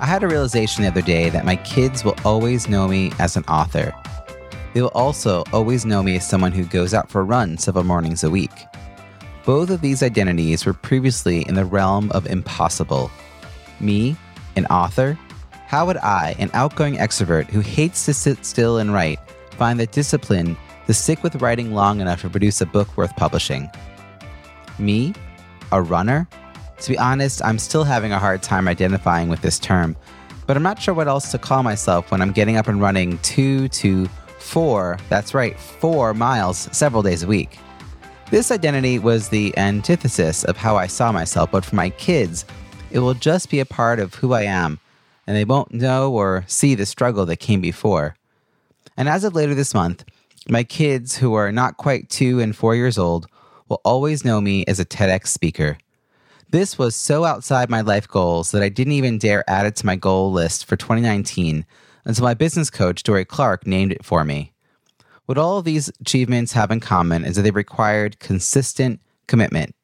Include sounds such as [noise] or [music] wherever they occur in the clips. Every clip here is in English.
I had a realization the other day that my kids will always know me as an author. They will also always know me as someone who goes out for runs several mornings a week. Both of these identities were previously in the realm of impossible. Me, an author? How would I, an outgoing extrovert who hates to sit still and write, find the discipline to stick with writing long enough to produce a book worth publishing? Me, a runner? To be honest, I'm still having a hard time identifying with this term, but I'm not sure what else to call myself when I'm getting up and running two to four, that's right, four miles several days a week. This identity was the antithesis of how I saw myself, but for my kids, it will just be a part of who I am, and they won't know or see the struggle that came before. And as of later this month, my kids, who are not quite two and four years old, will always know me as a TEDx speaker. This was so outside my life goals that I didn't even dare add it to my goal list for 2019 until my business coach, Dorie Clark, named it for me. What all of these achievements have in common is that they required consistent commitment.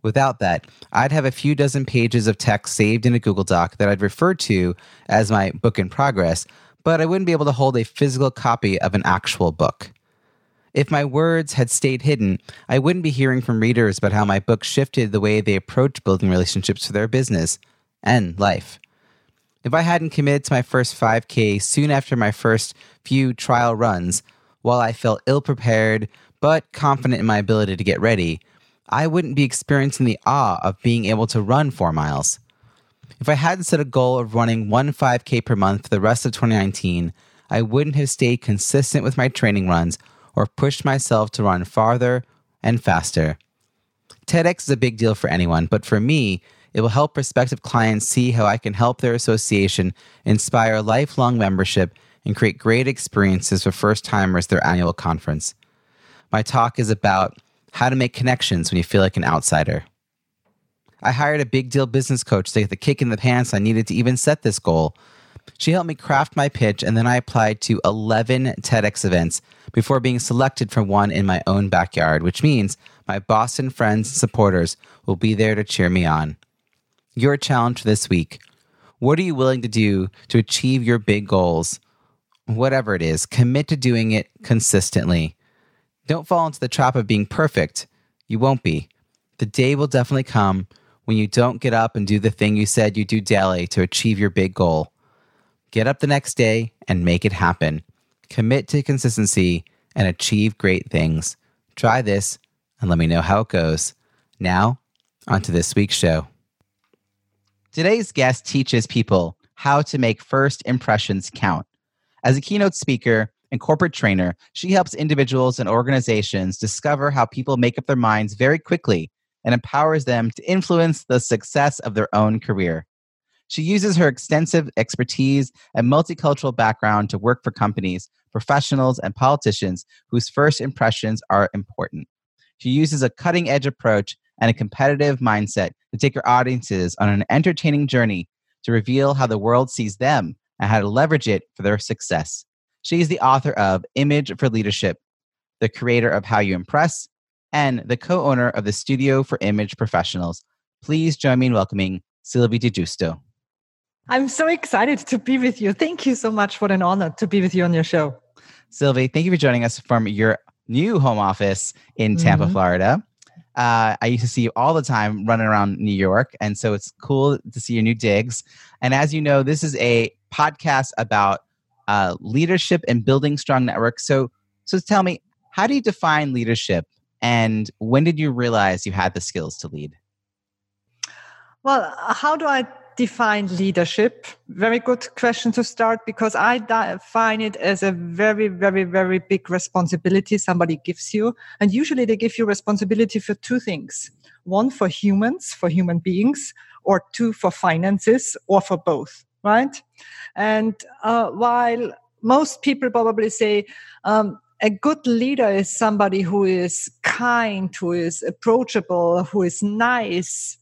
Without that, I'd have a few dozen pages of text saved in a Google Doc that I'd refer to as my book in progress, but I wouldn't be able to hold a physical copy of an actual book. If my words had stayed hidden, I wouldn't be hearing from readers about how my book shifted the way they approach building relationships for their business and life. If I hadn't committed to my first 5K soon after my first few trial runs, while I felt ill prepared but confident in my ability to get ready, I wouldn't be experiencing the awe of being able to run four miles. If I hadn't set a goal of running one 5K per month for the rest of 2019, I wouldn't have stayed consistent with my training runs or pushed myself to run farther and faster. TEDx is a big deal for anyone, but for me, it will help prospective clients see how I can help their association inspire lifelong membership and create great experiences for first timers their annual conference. My talk is about how to make connections when you feel like an outsider. I hired a big deal business coach to get the kick in the pants I needed to even set this goal. She helped me craft my pitch, and then I applied to 11 TEDx events before being selected for one in my own backyard, which means my Boston friends and supporters will be there to cheer me on. Your challenge for this week what are you willing to do to achieve your big goals? Whatever it is, commit to doing it consistently. Don't fall into the trap of being perfect. You won't be. The day will definitely come when you don't get up and do the thing you said you do daily to achieve your big goal. Get up the next day and make it happen. Commit to consistency and achieve great things. Try this and let me know how it goes. Now, onto this week's show. Today's guest teaches people how to make first impressions count. As a keynote speaker and corporate trainer, she helps individuals and organizations discover how people make up their minds very quickly and empowers them to influence the success of their own career. She uses her extensive expertise and multicultural background to work for companies, professionals, and politicians whose first impressions are important. She uses a cutting edge approach and a competitive mindset to take her audiences on an entertaining journey to reveal how the world sees them and how to leverage it for their success. She is the author of Image for Leadership, the creator of How You Impress, and the co owner of the Studio for Image Professionals. Please join me in welcoming Sylvie di Giusto. I'm so excited to be with you. Thank you so much. What an honor to be with you on your show. Sylvie, thank you for joining us from your new home office in Tampa, mm-hmm. Florida. Uh, I used to see you all the time running around New York. And so it's cool to see your new digs. And as you know, this is a podcast about uh, leadership and building strong networks. So, so tell me, how do you define leadership? And when did you realize you had the skills to lead? Well, how do I define leadership? Very good question to start because I define it as a very, very, very big responsibility somebody gives you. And usually they give you responsibility for two things. One for humans, for human beings, or two for finances or for both, right? And uh, while most people probably say um, a good leader is somebody who is kind, who is approachable, who is nice,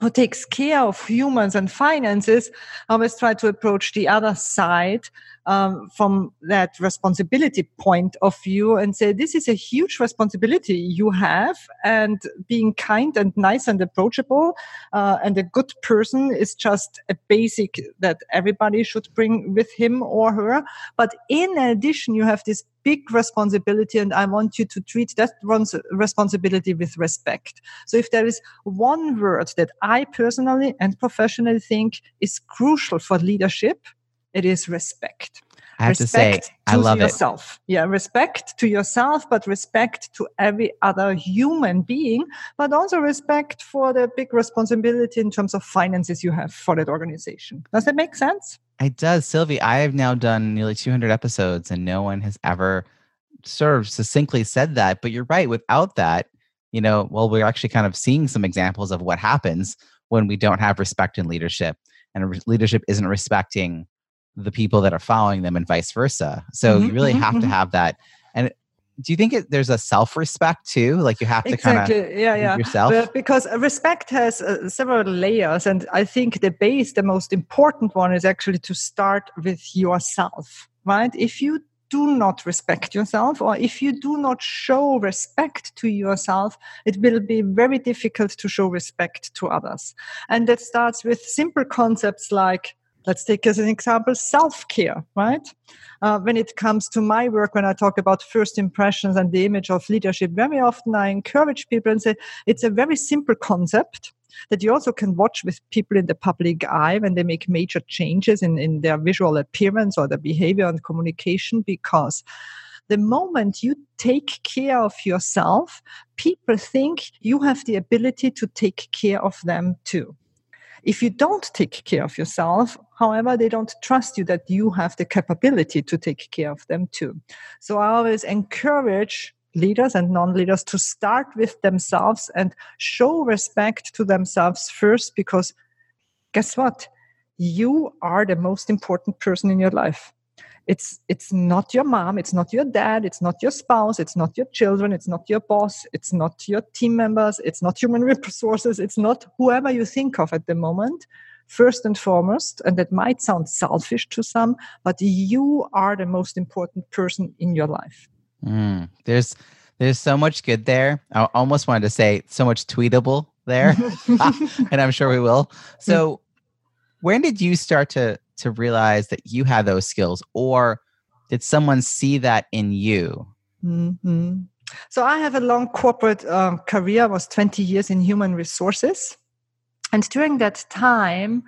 who takes care of humans and finances, always try to approach the other side um, from that responsibility point of view and say, this is a huge responsibility you have. And being kind and nice and approachable uh, and a good person is just a basic that everybody should bring with him or her. But in addition, you have this big responsibility and I want you to treat that responsibility with respect. So if there is one word that I personally and professionally think is crucial for leadership, it is respect. I have respect to say, I love yourself. it. Yeah, respect to yourself, but respect to every other human being, but also respect for the big responsibility in terms of finances you have for that organization. Does that make sense? It does, Sylvie. I have now done nearly 200 episodes, and no one has ever sort of succinctly said that. But you're right. Without that, you know, well, we're actually kind of seeing some examples of what happens when we don't have respect in leadership, and leadership isn't respecting the people that are following them and vice versa. So mm-hmm, you really mm-hmm, have to mm-hmm. have that. And do you think it, there's a self-respect too? Like you have to exactly. kind of yeah, yeah. yourself? But because respect has uh, several layers. And I think the base, the most important one is actually to start with yourself, right? If you do not respect yourself or if you do not show respect to yourself, it will be very difficult to show respect to others. And that starts with simple concepts like Let's take as an example self care, right? Uh, when it comes to my work, when I talk about first impressions and the image of leadership, very often I encourage people and say it's a very simple concept that you also can watch with people in the public eye when they make major changes in, in their visual appearance or their behavior and communication because the moment you take care of yourself, people think you have the ability to take care of them too. If you don't take care of yourself, however, they don't trust you that you have the capability to take care of them too. So I always encourage leaders and non-leaders to start with themselves and show respect to themselves first because guess what? You are the most important person in your life it's it's not your mom it's not your dad it's not your spouse it's not your children it's not your boss it's not your team members it's not human [laughs] resources it's not whoever you think of at the moment first and foremost and that might sound selfish to some but you are the most important person in your life. Mm, there's there's so much good there. I almost wanted to say so much tweetable there [laughs] [laughs] and i'm sure we will. So when did you start to to realize that you had those skills or did someone see that in you? Mm-hmm. so i have a long corporate um, career I was 20 years in human resources. And during that time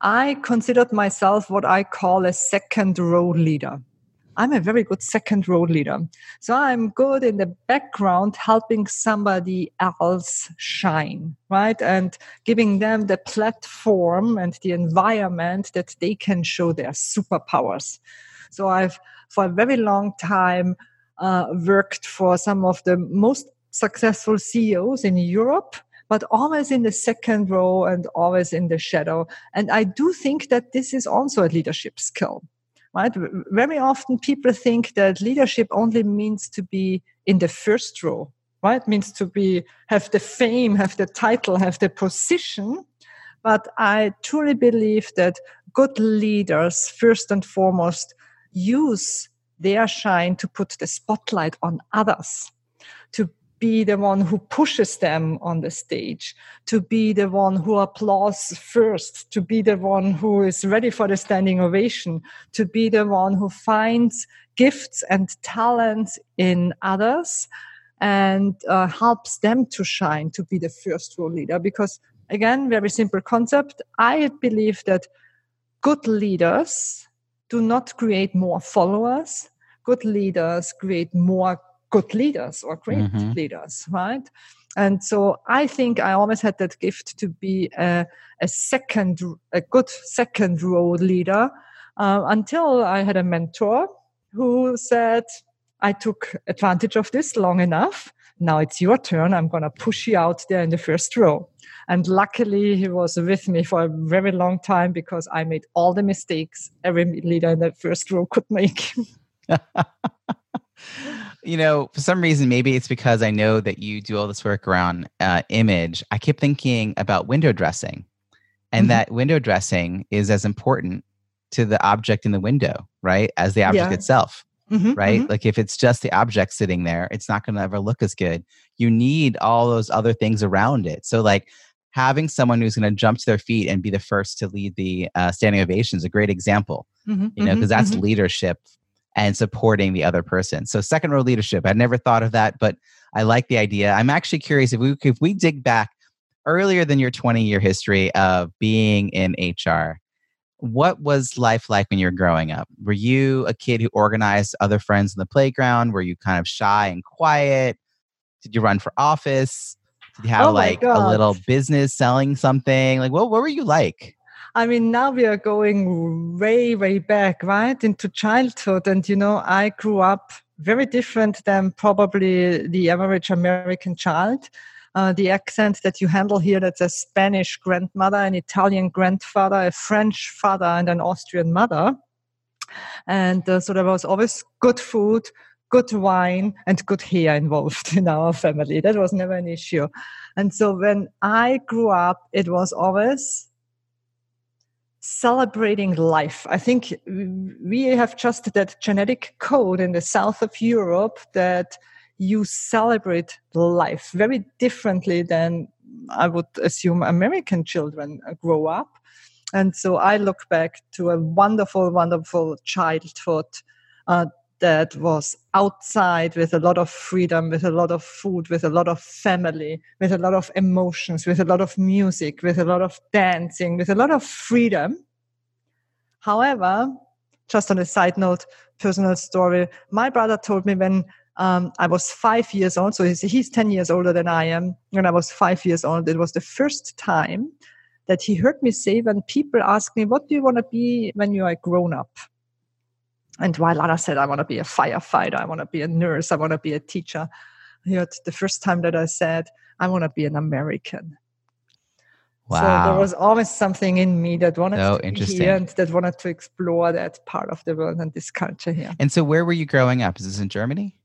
i considered myself what i call a second row leader I'm a very good second row leader. So I'm good in the background helping somebody else shine, right? And giving them the platform and the environment that they can show their superpowers. So I've, for a very long time, uh, worked for some of the most successful CEOs in Europe but always in the second row and always in the shadow. And I do think that this is also a leadership skill right? Very often people think that leadership only means to be in the first row, right? It means to be, have the fame, have the title, have the position. But I truly believe that good leaders, first and foremost, use their shine to put the spotlight on others, to be the one who pushes them on the stage, to be the one who applauds first, to be the one who is ready for the standing ovation, to be the one who finds gifts and talents in others and uh, helps them to shine, to be the first role leader. Because again, very simple concept. I believe that good leaders do not create more followers. Good leaders create more good leaders or great mm-hmm. leaders, right? And so I think I always had that gift to be a, a second, a good second row leader uh, until I had a mentor who said, I took advantage of this long enough. now it's your turn. I'm going to push you out there in the first row. And luckily, he was with me for a very long time because I made all the mistakes every leader in the first row could make. [laughs] you know, for some reason, maybe it's because I know that you do all this work around uh, image. I keep thinking about window dressing, and mm-hmm. that window dressing is as important to the object in the window, right, as the object yeah. itself. Mm-hmm, right? Mm-hmm. Like if it's just the object sitting there, it's not going to ever look as good. You need all those other things around it. So, like having someone who's going to jump to their feet and be the first to lead the uh, standing ovation is a great example. Mm-hmm, you know, because mm-hmm, that's mm-hmm. leadership and supporting the other person. So, second row leadership. I never thought of that, but I like the idea. I'm actually curious if we if we dig back earlier than your 20 year history of being in HR what was life like when you were growing up? Were you a kid who organized other friends in the playground? Were you kind of shy and quiet? Did you run for office? Did you have oh like a little business selling something? Like, what, what were you like? I mean, now we are going way, way back, right, into childhood. And, you know, I grew up very different than probably the average American child uh, the accent that you handle here that's a Spanish grandmother, an Italian grandfather, a French father, and an Austrian mother. And uh, so there was always good food, good wine, and good hair involved [laughs] in our family. That was never an issue. And so when I grew up, it was always celebrating life. I think we have just that genetic code in the south of Europe that you celebrate life very differently than I would assume American children grow up. And so I look back to a wonderful, wonderful childhood uh, that was outside with a lot of freedom, with a lot of food, with a lot of family, with a lot of emotions, with a lot of music, with a lot of dancing, with a lot of freedom. However, just on a side note, personal story, my brother told me when um, I was five years old, so he's, he's 10 years older than I am. When I was five years old, it was the first time that he heard me say when people ask me, What do you want to be when you are grown up? And while Lana said, I want to be a firefighter, I want to be a nurse, I want to be a teacher, he heard the first time that I said, I want to be an American. Wow. So there was always something in me that wanted to be here and that wanted to explore that part of the world and this culture here. And so where were you growing up? Is this in Germany?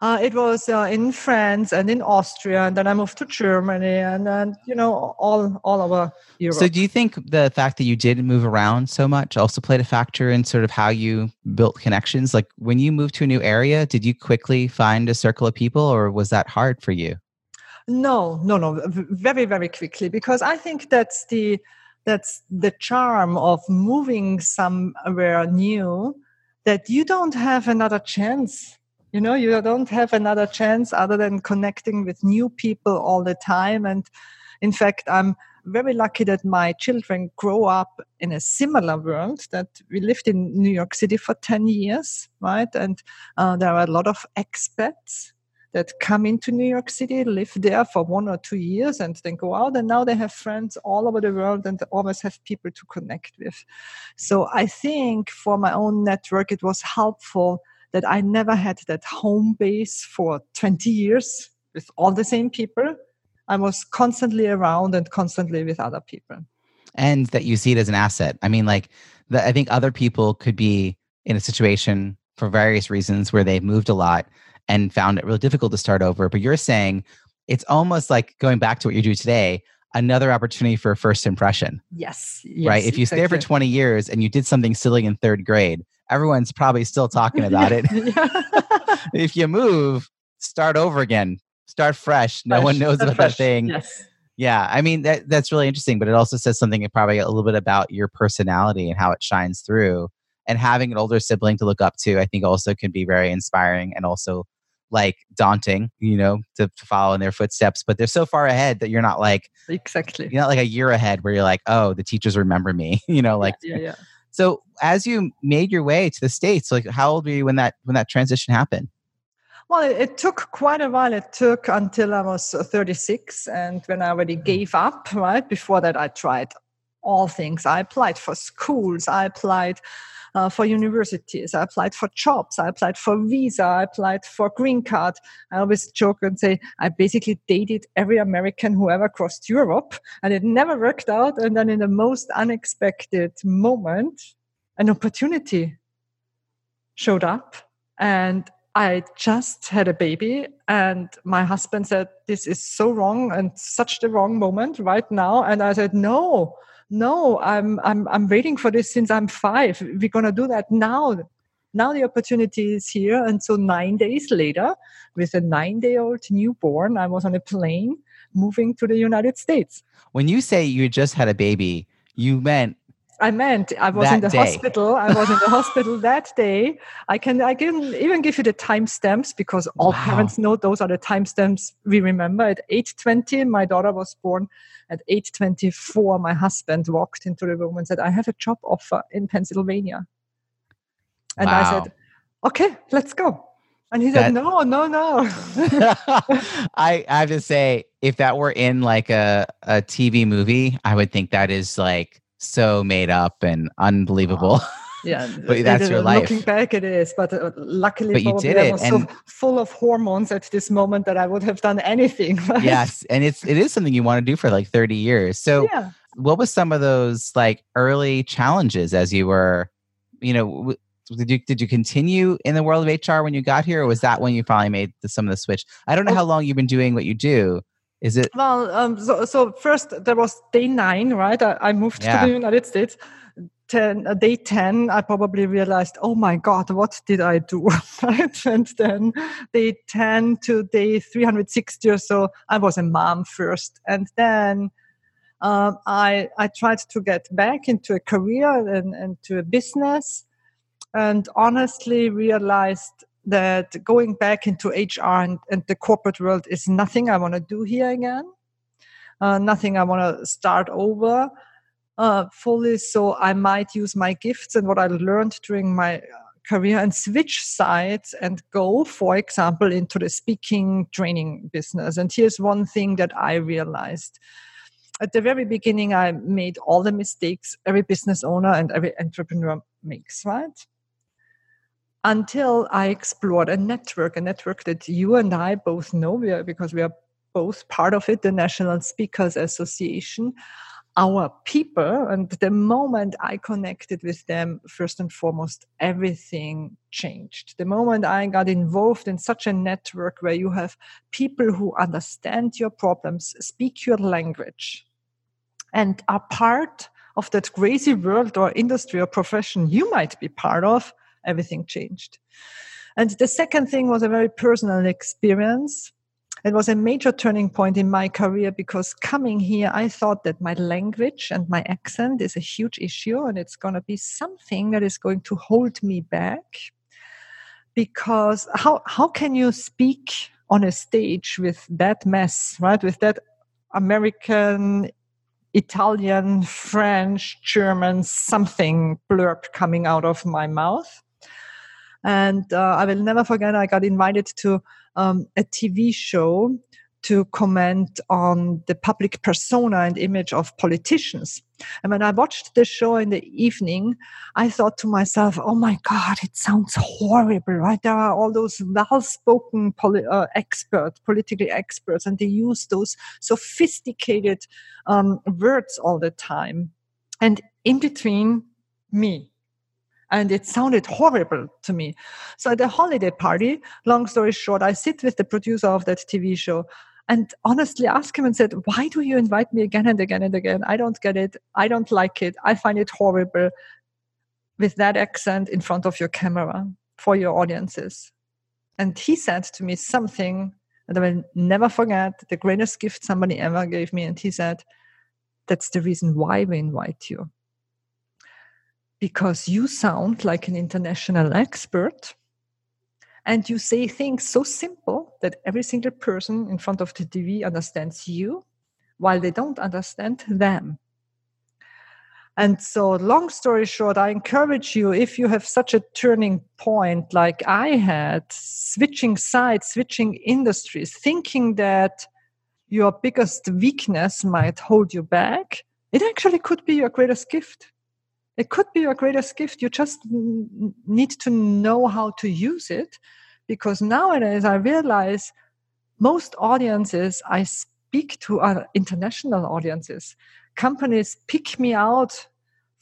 Uh, it was uh, in France and in Austria, and then I moved to Germany, and then you know all all over Europe. So, do you think the fact that you did move around so much also played a factor in sort of how you built connections? Like when you moved to a new area, did you quickly find a circle of people, or was that hard for you? No, no, no, very very quickly because I think that's the that's the charm of moving somewhere new that you don't have another chance you know you don't have another chance other than connecting with new people all the time and in fact i'm very lucky that my children grow up in a similar world that we lived in new york city for 10 years right and uh, there are a lot of expats that come into New York City, live there for one or two years, and then go out. And now they have friends all over the world and always have people to connect with. So I think for my own network, it was helpful that I never had that home base for 20 years with all the same people. I was constantly around and constantly with other people. And that you see it as an asset. I mean, like, the, I think other people could be in a situation for various reasons where they've moved a lot and found it really difficult to start over. But you're saying it's almost like going back to what you do today, another opportunity for a first impression. Yes. yes right. If you exactly. stay for 20 years and you did something silly in third grade, everyone's probably still talking [laughs] about it. [laughs] if you move, start over again, start fresh. No fresh. one knows about fresh. that thing. Yes. Yeah, I mean that that's really interesting, but it also says something probably a little bit about your personality and how it shines through. And having an older sibling to look up to, I think also can be very inspiring and also like daunting, you know, to, to, follow in their footsteps. But they're so far ahead that you're not like exactly you're not like a year ahead where you're like, oh, the teachers remember me, [laughs] you know, like yeah, yeah, yeah. So as you made your way to the states, like how old were you when that when that transition happened? Well, it, took quite a while. It took until I was 36, and when I already mm. gave up. Right before that, I tried all things. I applied for schools. I applied uh, for universities. I applied for jobs. I applied for visa. I applied for green card. I always joke and say I basically dated every American who ever crossed Europe, and it never worked out. And then in the most unexpected moment, an opportunity showed up, and I just had a baby, and my husband said, This is so wrong and such the wrong moment right now. And I said, No, no, I'm, I'm, I'm waiting for this since I'm five. We're going to do that now. Now the opportunity is here. And so nine days later, with a nine day old newborn, I was on a plane moving to the United States. When you say you just had a baby, you meant I meant I was That in the day. hospital. I was in the [laughs] hospital that day. I can I can even give you the timestamps because all Wow. parents know those are the timestamps we remember. At eight twenty, my daughter was born. At eight twenty four, my husband walked into the room and said, "I have a job offer in Pennsylvania." And I said, "Okay, let's go." And he That- said, "No, no, no." [laughs] I, I have to say, if that were in like a, a TV movie, I would think that is like so made up and unbelievable. [laughs] Yeah, But that's your life. Looking back, it is. But uh, luckily, But you did I it, was so and- full of hormones at this moment that I would have done anything. [laughs] Right? yes. And it's it is something you want to do for like 30 years. So yeah. what was some of those like early challenges as you were, you know, w- did you did you continue in the world of HR when you got here, or was that when you finally made the, some of the switch? I don't know Oh. how long you've been doing what you do. Is it Well, um, so, so first there was day nine, right? I, I moved Yeah. to the United States. Ten, uh, day 10, I probably realized, oh my God, what did I do? [laughs] right? And then day 10 to day 360 or so, I was a mom first. And then um, I, I tried to get back into a career and, and to a business and honestly realized that going back into HR and, and the corporate world is nothing I want to do here again. Uh, nothing I want to start over uh, fully. So I might use my gifts and what I learned during my uh, career and switch sides and go, for example, into the speaking training business. And here's one thing that I realized. At the very beginning, I made all the mistakes every business owner and every entrepreneur makes, right? Until I explored a network, a network that you and I both know because we are both part of it, the National Speakers Association. Our people, and the moment I connected with them, first and foremost, everything changed. The moment I got involved in such a network where you have people who understand your problems, speak your language, and are part of that crazy world or industry or profession you might be part of, everything changed. And the second thing was a very personal experience. It was a major turning point in my career because coming here, I thought that my language and my accent is a huge issue and it's going to be something that is going to hold me back. Because how, how can you speak on a stage with that mess, right? With that American, Italian, French, German, something blurb coming out of my mouth. And uh, I will never forget, I got invited to um, a TV show to comment on the public persona and image of politicians. And when I watched the show in the evening, I thought to myself, oh my God, it sounds horrible, right? There are all those well spoken poli- uh, experts, political experts, and they use those sophisticated um, words all the time. And in between, me. And it sounded horrible to me. So at the holiday party, long story short, I sit with the producer of that TV show and honestly ask him and said, Why do you invite me again and again and again? I don't get it. I don't like it. I find it horrible with that accent in front of your camera for your audiences. And he said to me something that I will never forget the greatest gift somebody ever gave me. And he said, That's the reason why we invite you. Because you sound like an international expert and you say things so simple that every single person in front of the TV understands you while they don't understand them. And so, long story short, I encourage you if you have such a turning point like I had, switching sides, switching industries, thinking that your biggest weakness might hold you back, it actually could be your greatest gift. It could be your greatest gift you just need to know how to use it because nowadays i realize most audiences i speak to are international audiences companies pick me out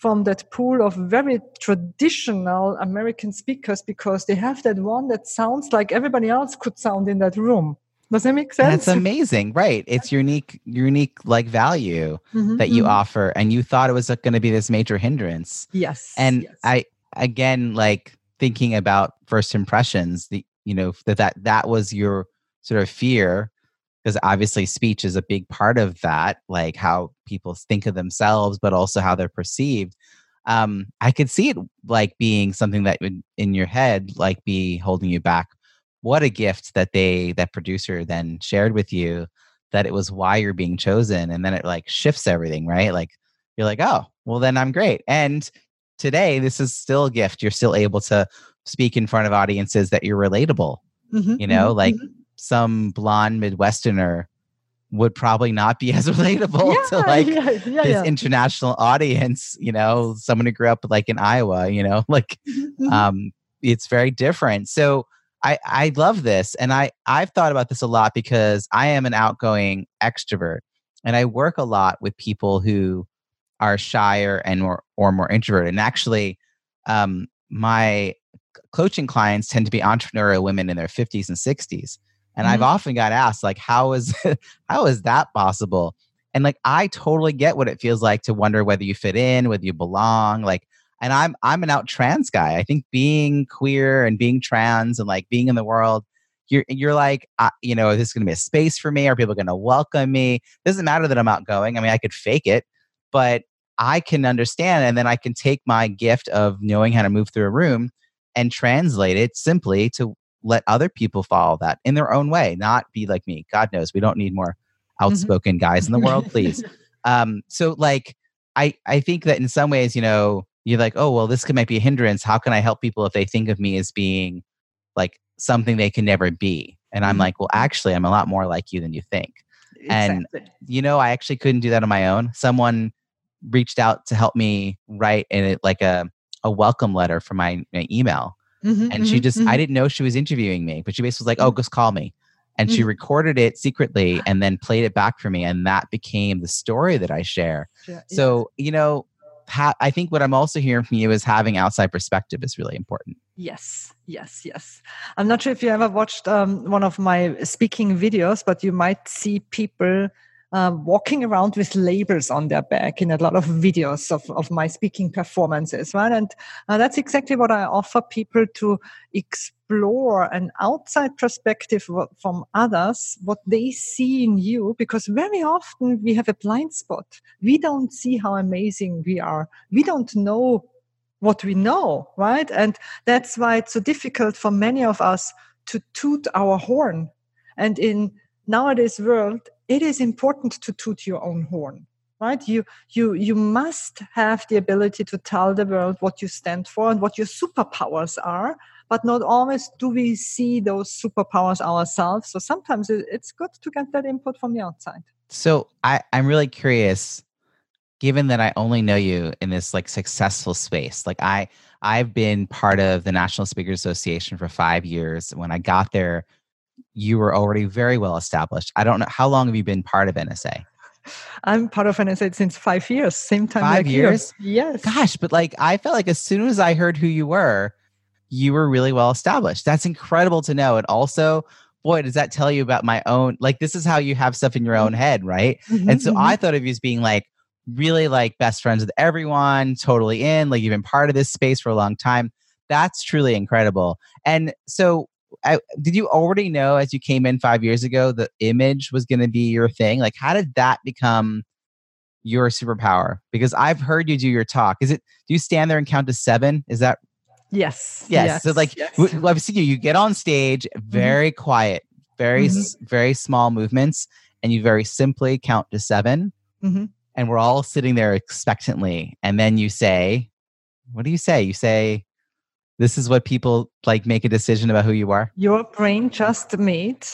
from that pool of very traditional American speakers because they have that one that sounds like everybody else could sound in that room. Does that make sense? That's [laughs] amazing, right? It's unique, unique like value mm-hmm, that you mm-hmm. offer, and you thought it was going to be this major hindrance. Yes, and yes. I again like thinking about first impressions. The you know that that that was your sort of fear because obviously speech is a big part of that like how people think of themselves but also how they're perceived um i could see it like being something that would in your head like be holding you back what a gift that they that producer then shared with you that it was why you're being chosen and then it like shifts everything right? Like you're like oh well then i'm great. And today this is still a gift. You're still able to speak in front of audiences that you're relatable mm-hmm, you know? mm-hmm, like mm-hmm. some blonde Midwesterner would probably not be [laughs] as relatable yeah, to like yeah, yeah, this international audience, you know, someone who grew up like in Iowa, you know, [laughs] like mm-hmm. um it's very different. So I I love this and I I've thought about this a lot because I am an outgoing extrovert and I work a lot with people who are shyer and more or more introverted. And actually um my coaching clients tend to be entrepreneurial women in their 50s and 60s and mm-hmm. I've often got asked, like, how is [laughs] how is that possible? And like I totally get what it feels like to wonder whether you fit in, whether you belong. Like, and I'm I'm an out trans guy. I think being queer and being trans and like being in the world, you're you're like, uh, you know, is this going to be a space for me? Are people going to welcome me? It doesn't matter that I'm outgoing. I mean, I could fake it, but I can understand, and then I can take my gift of knowing how to move through a room and translate it simply to let other people follow that in their own way, not be like me. God knows we don't need more mm-hmm. outspoken mm-hmm. guys in the world, please. [laughs] um, so like I I think that in some ways, you know, you're like, oh well, this could might be a hindrance. How can I help people if they think of me as being like something they can never be? And I'm mm-hmm. like, well, actually, I'm a lot more like you than you think. Exactly. And you know, I actually couldn't do that on my own. Someone reached out to help me write in it like a a welcome letter for my, my email Mm-hmm, and she mm-hmm, just, mm-hmm. I didn't know she was interviewing me, but she basically was like, oh, mm. just call me. And she mm-hmm. recorded it secretly [sighs] and then played it back for me. And that became the story that I share. Yeah, so, you know, ha- I think what I'm also hearing from you is having outside perspective is really important. Yes, yes, yes. I'm not sure if you ever watched um, one of my speaking videos, but you might see people um, walking around with labels on their back in a lot of videos of, of my speaking performances, right? And uh, that's exactly what I offer people to explore an outside perspective from others, what they see in you, because very often we have a blind spot. We don't see how amazing we are. We don't know what we know, right? And that's why it's so difficult for many of us to toot our horn. And in nowadays world, it is important to toot your own horn right? You you you must have the ability to tell the world what you stand for and what your superpowers are but not always do we see those superpowers ourselves. So sometimes it's good to get that input from the outside. So i i'm really curious given that i only know you in this like successful space like i i've been part of the national speakers association for five years. When i got there you were already very well established. I don't know how long have you been part of NSA? I'm part of NSA since five years, same time. Five like years? You. Yes. Gosh, but like I felt like as soon as I heard who you were, you were really well established. That's incredible to know. And also, boy, does that tell you about my own like this is how you have stuff in your own head, right? Mm-hmm, and so mm-hmm. I thought of you as being like really like best friends with everyone, totally in, like you've been part of this space for a long time. That's truly incredible. And so I, did you already know as you came in five years ago the image was going to be your thing? Like, how did that become your superpower? Because I've heard you do your talk. Is it? Do you stand there and count to seven? Is that? Yes. Yes. yes so like, yes. W- I've seen you. You get on stage, mm-hmm. very mm-hmm. quiet, very mm-hmm. very small movements, and you very simply count to 7 mm-hmm. And we're all sitting there expectantly, and then you say, "What do you say?" You say, this is what people like make a decision about who you are your brain just made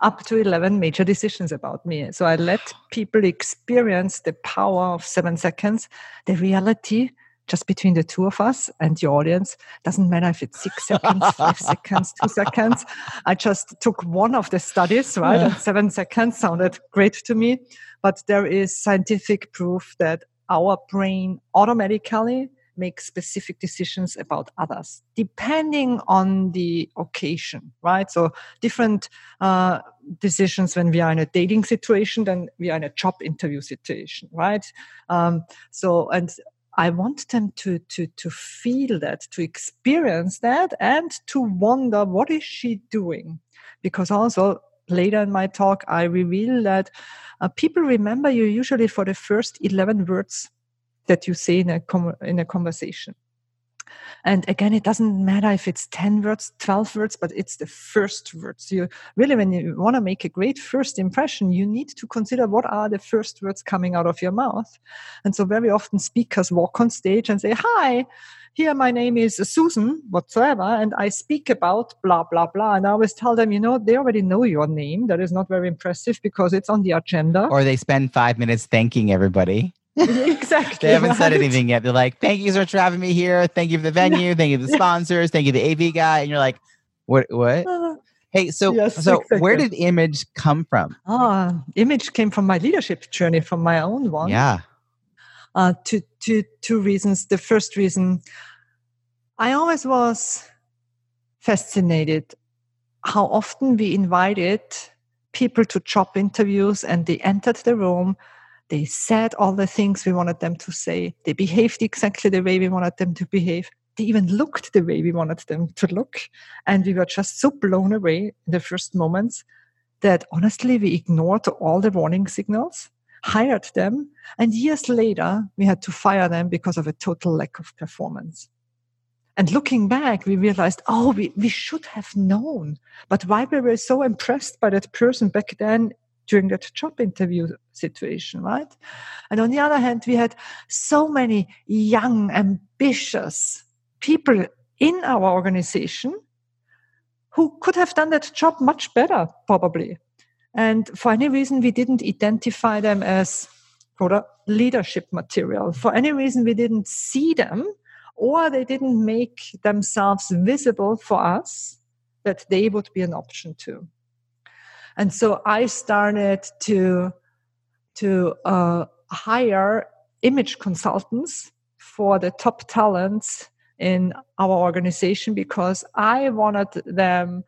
up to 11 major decisions about me so i let people experience the power of seven seconds the reality just between the two of us and the audience. Doesn't matter if it's six seconds, five [laughs] seconds, two seconds. I just took one of the studies, right? Yeah. Seven seconds sounded great to me. But there is scientific proof that our brain automatically make specific decisions about others depending on the occasion right? So different uh, decisions when we are in a dating situation than we are in a job interview situation right? Um, so and i want them to to to feel that to experience that and to wonder what is she doing? Because also later in my talk i reveal that uh, people remember you usually for the first 11 words that you say in a com- in a conversation. And again it doesn't matter if it's 10 words 12 words but it's the first words. You really when you want to make a great first impression you need to consider what are the first words coming out of your mouth. And so very often speakers walk on stage and say hi here my name is susan whatsoever and i speak about blah blah blah. And i always tell them you know they already know your name. That is not very impressive because it's on the agenda. Or they spend five minutes thanking everybody [laughs] exactly. they haven't said anything yet. They're like, "Thank you so much for having me here. Thank you for the [laughs] venue. Thank you for the sponsors. Thank you the AV guy." And you're like, "What? What?" Uh, hey, so yes, so exactly. where did image come from? Ah, image came from my leadership journey, from my own one. Yeah. Uh, two, two, two reasons. The first reason, I always was fascinated how often we invited people to job interviews and they entered the room they said all the things we wanted them to say. They behaved exactly the way we wanted them to behave. They even looked the way we wanted them to look. And we were just so blown away in the first moments that honestly we ignored all the warning signals, hired them, and years later we had to fire them because of a total lack of performance. And looking back, we realized, oh, we, we should have known. But why we were so impressed by that person back then during that job interview situation, right? And on the other hand, we had so many young, ambitious people in our organization who could have done that job much better, probably. And for any reason, we didn't identify them as leadership material. For any reason, we didn't see them or they didn't make themselves visible for us that they would be an option too. And so I started to to uh, hire image consultants for the top talents in our organization because I wanted them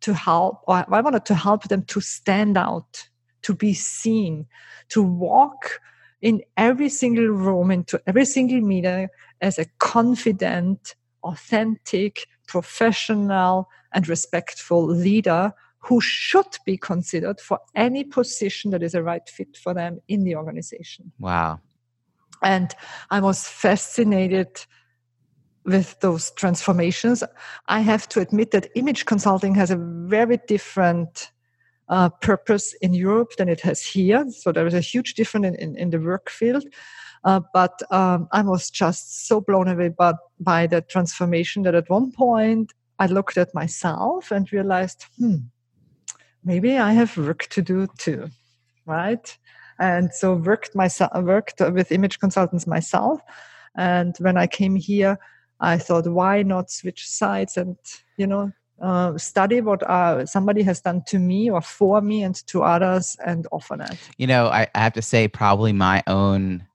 to help, or I wanted to help them to stand out, to be seen, to walk in every single room, into every single meeting as a confident, authentic, professional, and respectful leader who should be considered for any position that is a right fit for them in the organization. Wow. And I was fascinated with those transformations. I have to admit that image consulting has a very different uh, purpose in Europe than it has here. So there is a huge difference in, in, in the work field. Uh, but um, I was just so blown away by, by the transformation that at one point I looked at myself and realized, hmm, maybe I have work to do too, right? And so worked myself, worked with image consultants myself. And when I came here, I thought, why not switch sides and you know uh, study what uh, somebody has done to me or for me and to others and offer that. You know, I, I have to say, probably my own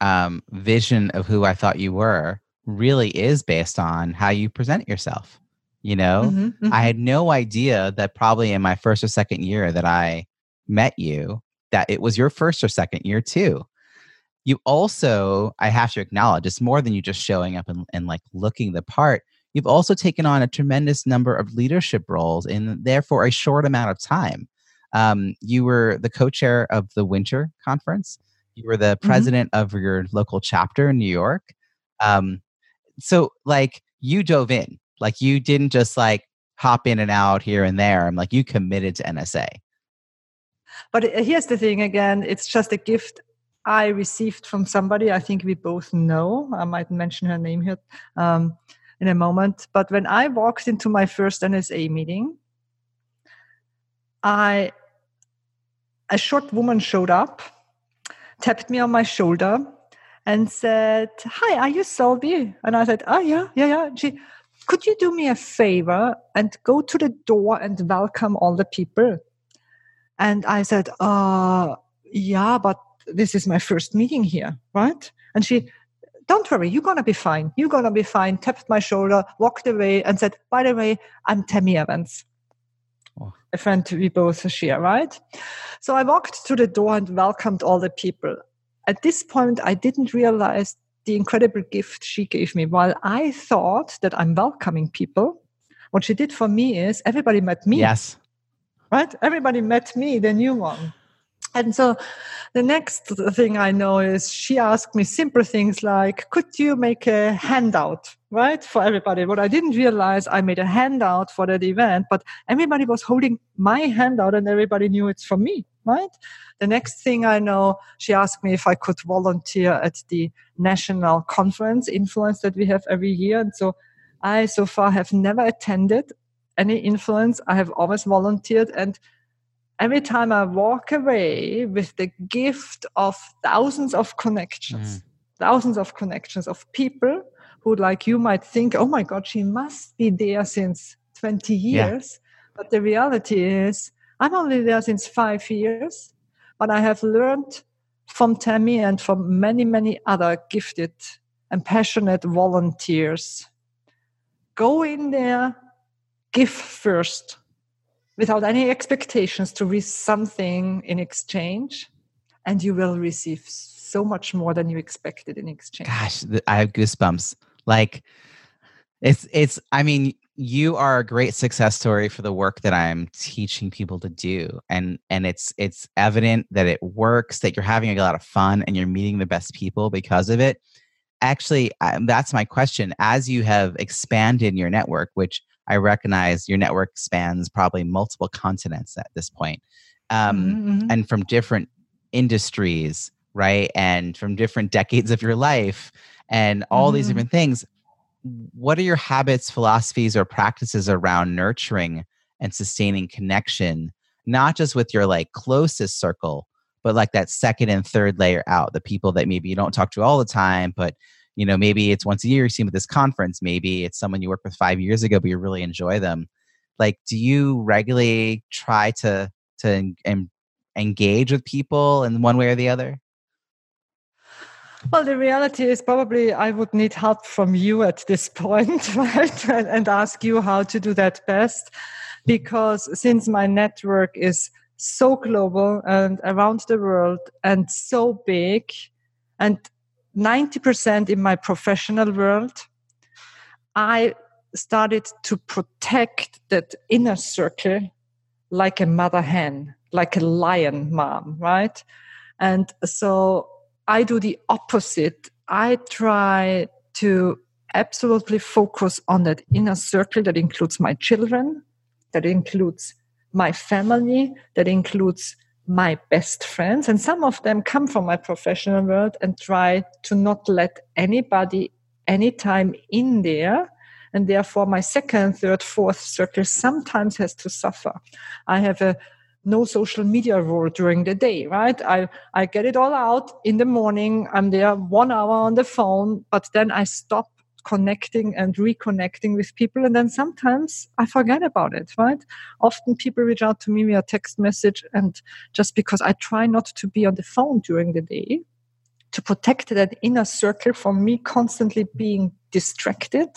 um, vision of who I thought you were really is based on how you present yourself you know mm-hmm, mm-hmm. i had no idea that probably in my first or second year that i met you that it was your first or second year too you also i have to acknowledge it's more than you just showing up and, and like looking the part you've also taken on a tremendous number of leadership roles in therefore a short amount of time um, you were the co-chair of the winter conference you were the mm-hmm. president mm-hmm. of your local chapter in new york um, so like you dove in like you didn't just like hop in and out here and there. I'm like you committed to NSA. But uh, here's the thing again, it's just a gift I received from somebody I think we both know. I might mention her name here um, in a moment. But when I walked into my first NSA meeting, I a short woman showed up, tapped me on my shoulder, and said, Hi, are you Sylvie? And I said, Oh, yeah, yeah, yeah. And she, Could you do me a favor and go to the door and welcome all the people? And I said, uh, Yeah, but this is my first meeting here, right? And she, don't worry, you're gonna be fine. You're gonna be fine. Tapped my shoulder, walked away, and said, By the way, I'm Tami Evans. Oh. A friend we both share, right? So I walked to the door and welcomed all the people. At this point, I didn't realize the incredible gift she gave me. While I thought that I'm welcoming people, what she did for me is everybody met me. Yes. Right? Everybody met me, the new one. And so the next thing I know is she asked me simple things like, could you make a handout, right, for everybody? What I didn't realize, I made a handout for that event, but everybody was holding my handout and everybody knew it's from me, right? The next thing I know, she asked me if I could volunteer at the national conference influence that we have every year. And so I so far have never attended any influence. I have always volunteered and every time I walk away with the gift of thousands of connections, mm. thousands of connections of people who, like you, might think, oh my God, she must be there since 20 years. Yeah. But the reality is, I'm only there since five years, but I have learned from Tami and from many, many other gifted and passionate volunteers. Go in there, give first without any expectations to receive something in exchange and you will receive so much more than you expected in exchange gosh i have goosebumps like it's it's i mean you are a great success story for the work that i'm teaching people to do and and it's it's evident that it works that you're having a lot of fun and you're meeting the best people because of it actually um, that's my question as you have expanded your network which I recognize your network spans probably multiple continents at this point, um, mm-hmm, mm-hmm. and from different industries, right? And from different decades of your life, and all mm-hmm. these different things. What are your habits, philosophies, or practices around nurturing and sustaining connection, not just with your like closest circle, but like that second and third layer out, the people that maybe you don't talk to all the time, but you know maybe it's once a year you see them at this conference maybe it's someone you worked with five years ago but you really enjoy them. Like do you regularly try to to en- engage with people in one way or the other well, the reality is probably I would need help from you at this point, [laughs] right? and, ask you how to do that best. Because since my network is so global and around the world and so big, and 90% in my professional world, I started to protect that inner circle like a mother hen, like a lion mom, right? And so I do the opposite. I try to absolutely focus on that inner circle that includes my children, that includes my family, that includes my best friends. And some of them come from my professional world and try to not let anybody anytime in there. And therefore my second third fourth circle sometimes has to suffer. I have a no social media rule during the day right i i get it all out in the morning i'm there one hour on the phone but then i stop connecting and reconnecting with people. And then sometimes I forget about it, right? Often people reach out to me via text message. And just because I try not to be on the phone during the day to protect that inner circle from me constantly being distracted,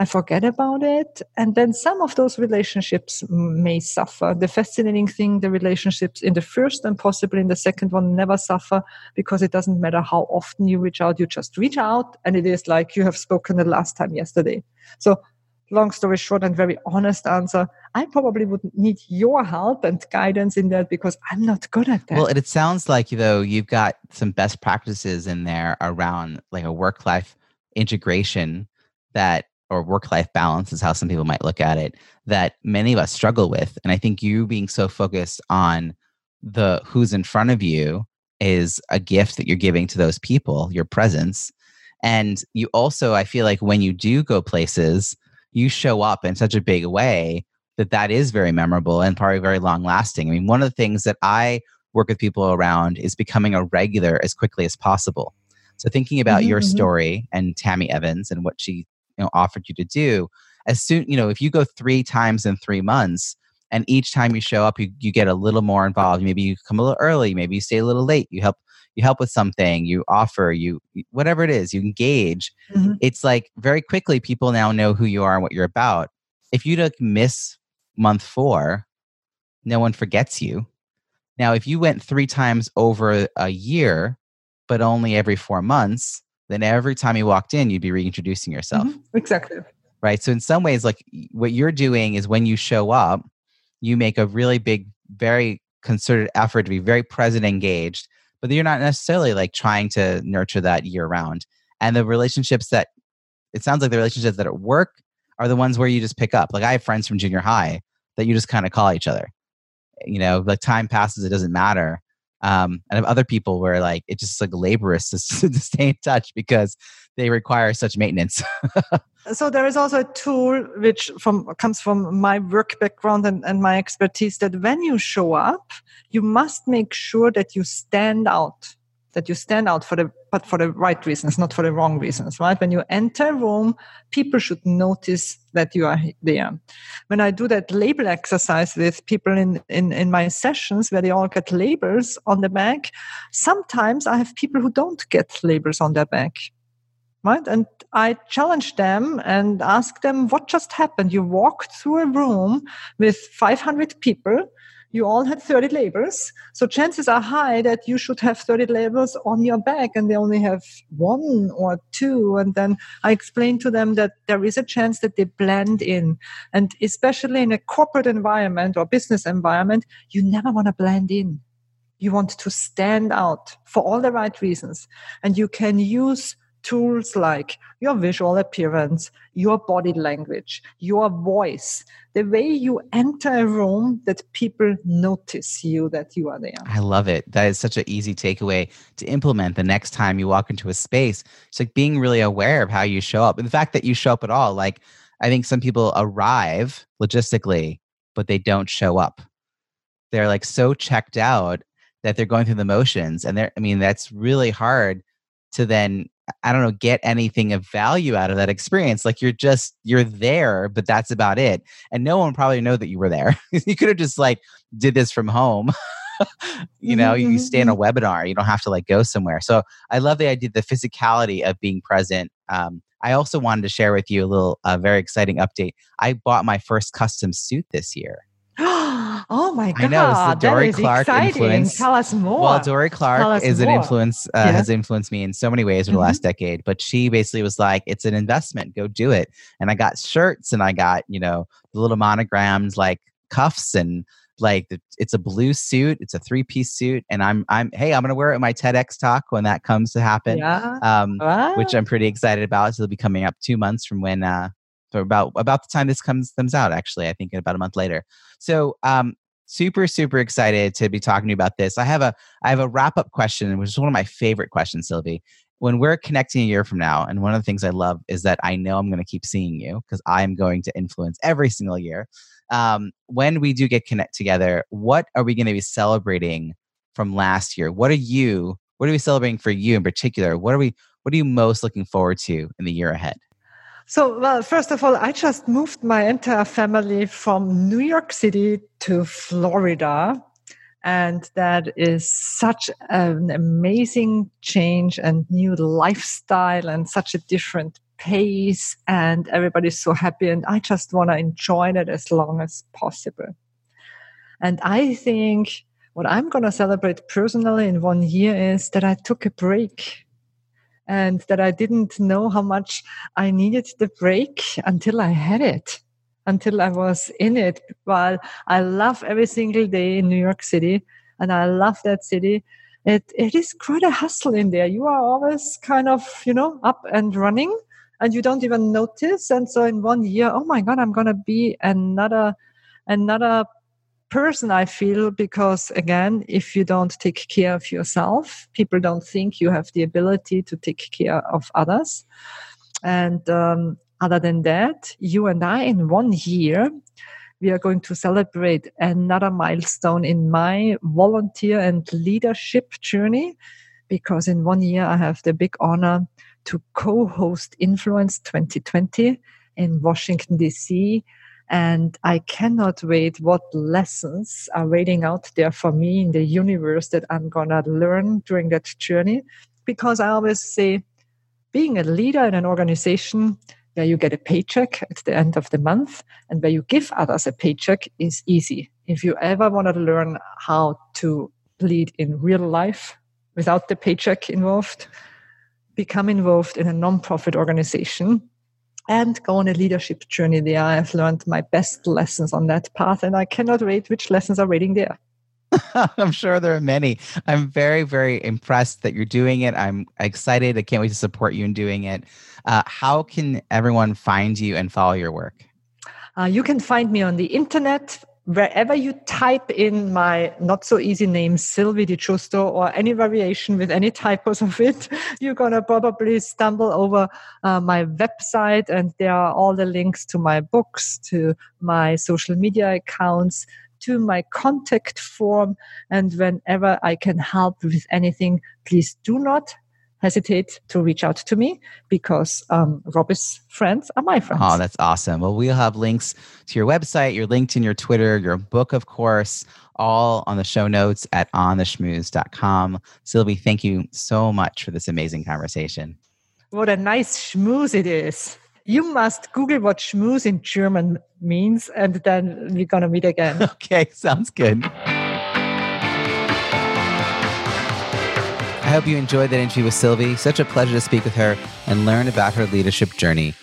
I forget about it. And then some of those relationships may suffer. The fascinating thing, the relationships in the first and possibly in the second one never suffer because it doesn't matter how often you reach out, you just reach out. And it is like you have spoken the last time yesterday. So, long story short and very honest answer, I probably would need your help and guidance in that because I'm not good at that. Well, it sounds like, though, you've got some best practices in there around like a work life integration that or work life balance is how some people might look at it that many of us struggle with and i think you being so focused on the who's in front of you is a gift that you're giving to those people your presence and you also i feel like when you do go places you show up in such a big way that that is very memorable and probably very long lasting i mean one of the things that i work with people around is becoming a regular as quickly as possible So thinking about Mhm, your mhm. story and Tami Evans and what she you know offered you to do, as soon you know if you go three times in three months, and each time you show up, you you get a little more involved. Maybe you come a little early, maybe you stay a little late. You help you help with something, you offer, you whatever it is, you engage. Mhm. It's like very quickly people now know who you are and what you're about. If you like miss month four, no one forgets you. Now, if you went three times over a year, but only every four months, then every time you walked in, you'd be reintroducing yourself, Mhm. Exactly. right? So, in some ways, like what you're doing is when you show up, you make a really big, very concerted effort to be very present, engaged, but you're not necessarily like trying to nurture that year round. And the relationships that it sounds like the relationships that at work are the ones where you just pick up. Like I have friends from junior high that you just kind of call each other. You know, like time passes, it doesn't matter. Um, and have other people where like it's just like laborious to, [laughs] to stay in touch because they require such maintenance. [laughs] so there is also a tool which from comes from my work background and, and my expertise that when you show up you must make sure that you stand out that you stand out for the but for the right reasons not for the wrong reasons right when you enter a room people should notice that you are there when i do that label exercise with people in, in in my sessions where they all get labels on the back sometimes i have people who don't get labels on their back right? And I challenge them and ask them what just happened. You walked through a room with 500 people. You all had 30 labels. So chances are high that you should have 30 labels on your back and they only have one or two. And then I explain to them that there is a chance that they blend in. And especially in a corporate environment or business environment, you never want to blend in. You want to stand out for all the right reasons. And you can use tools like your visual appearance, your body language, your voice, the way you enter a room that people notice you that you are there. I love it. That is such an easy takeaway to implement the next time you walk into a space. It's like being really aware of how you show up. And the fact that you show up at all, like I think some people arrive logistically, but they don't show up. They're like so checked out that they're going through the motions. And they're, I mean, that's really hard to then, I don't know, get anything of value out of that experience. Like you're just, you're there, but that's about it. And no one probably know that you were there. [laughs] you could have just like did this from home. [laughs] you know, Mhm, you stay in a webinar, you don't have to like go somewhere. So I love the idea, the physicality of being present. Um, I also wanted to share with you a little, uh, very exciting update. I bought my first custom suit this year. Oh my god! I know, it's the Dorie Clark exciting. influence. Tell us more. Well, Dorie Clark is an influence, uh, Yeah. has influenced me in so many ways over the Mhm. last decade. But she basically was like, "It's an investment. Go do it." And I got shirts, and I got you know the little monograms like cuffs and like the, it's a blue suit. It's a three piece suit, and I'm I'm hey I'm gonna wear it in my TEDx talk when that comes to happen. yeah. Um, Wow. which I'm pretty excited about. So it'll be coming up two months from when, uh, for about about the time this comes comes out. Actually, I think about a month later. So um, super super excited to be talking to you about this. I have a I have a wrap up question, which is one of my favorite questions, Sylvie. When we're connecting a year from now, and one of the things I love is that I know I'm going to keep seeing you because I am going to influence every single year. Um, when we do get connect together, what are we going to be celebrating from last year? What are you? What are we celebrating for you in particular? What are we? What are you most looking forward to in the year ahead? So, well, first of all, I just moved my entire family from New York City to Florida. And that is such an amazing change and new lifestyle and such a different pace. And everybody's so happy. And I just want to enjoy it as long as possible. And I think what I'm going to celebrate personally in one year is that I took a break and that I didn't know how much I needed the break until I had it, until I was in it. While I love every single day in New York City and I love that city, it, it is quite a hustle in there. You are always kind of, you know, up and running and you don't even notice. And so in one year, oh my God, I'm going to be another, another person I feel because again, if you don't take care of yourself, people don't think you have the ability to take care of others. And um, other than that, you and I in one year, we are going to celebrate another milestone in my volunteer and leadership journey because in one year I have the big honor to co host Influence 2020 in Washington, D.C. And I cannot wait what lessons are waiting out there for me in the universe that I'm to learn during that journey. Because I always say, being a leader in an organization where you get a paycheck at the end of the month and where you give others a paycheck is easy. If you ever want to learn how to lead in real life without the paycheck involved, become involved in a non-profit organization and go on a leadership journey there. I've learned my best lessons on that path, and I cannot wait which lessons are waiting there. [laughs] I'm sure there are many. I'm very, very impressed that you're doing it. I'm excited. I can't wait to support you in doing it. Uh, how can everyone find you and follow your work? Uh, you can find me on the internet wherever you type in my not so easy name, Sylvie Di Giusto, or any variation with any typos of it, [laughs] you're going to probably stumble over uh, my website. And there are all the links to my books, to my social media accounts, to my contact form. And whenever I can help with anything, please do not hesitate to reach out to me because um, Robbie's friends are my friends. Oh, that's awesome. Well, we'll have links to your website, your LinkedIn, your Twitter, your book, of course, all on the show notes at ontheschmooze.com. Sylvie, thank you so much for this amazing conversation. What a nice schmooze it is. You must Google what schmooze in German means, and then we're going to meet again. [laughs] okay, sounds good. I hope you enjoyed that interview with Sylvie. Such a pleasure to speak with her and learn about her leadership journey.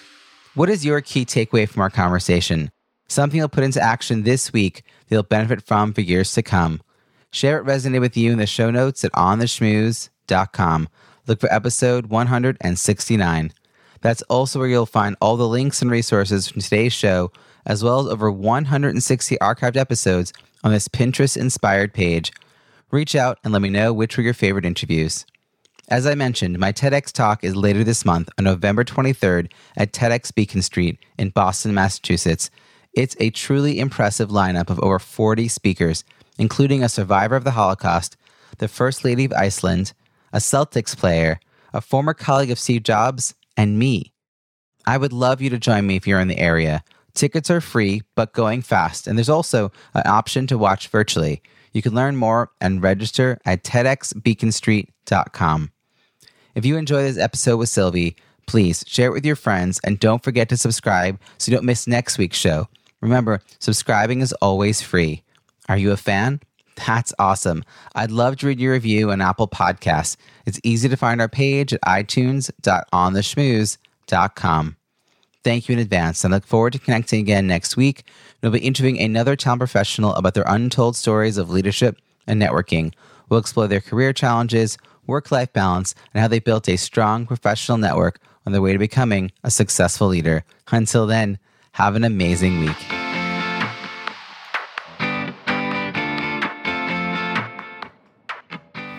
What is your key takeaway from our conversation? Something you'll put into action this week that you'll benefit from for years to come. Share what resonated with you in the show notes at ontheschmooze.com. Look for episode 169. That's also where you'll find all the links and resources from today's show, as well as over 160 archived episodes on this Pinterest inspired page reach out and let me know which were your favorite interviews. As I mentioned, my TEDx talk is later this month on November 23rd at TEDx Beacon Street in Boston, Massachusetts. It's a truly impressive lineup of over 40 speakers, including a survivor of the Holocaust, the First Lady of Iceland, a Celtics player, a former colleague of Steve Jobs, and me. I would love you to join me if you're in the area. Tickets are free, but going fast, and there's also an option to watch virtually. You can learn more and register at TEDxBeaconStreet.com. If you enjoy this episode with Sylvie, please share it with your friends and don't forget to subscribe so you don't miss next week's show. Remember, subscribing is always free. Are you a fan? That's awesome. I'd love to read your review on Apple Podcasts. It's easy to find our page at itunes.ontheschmooze.com. Thank you in advance. and look forward to connecting again next week. We'll be interviewing another talent professional about their untold stories of leadership and networking. We'll explore their career challenges, work life balance, and how they built a strong professional network on their way to becoming a successful leader. Until then, have an amazing week.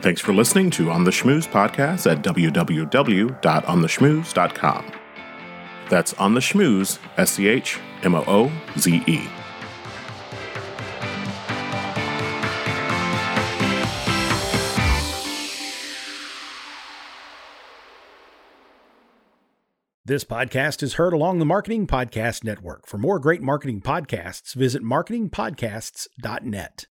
Thanks for listening to On the Schmooze podcast at www.ontheschmooze.com. That's On the Schmooze, S C H M O O Z E. This podcast is heard along the Marketing Podcast Network. For more great marketing podcasts, visit marketingpodcasts.net.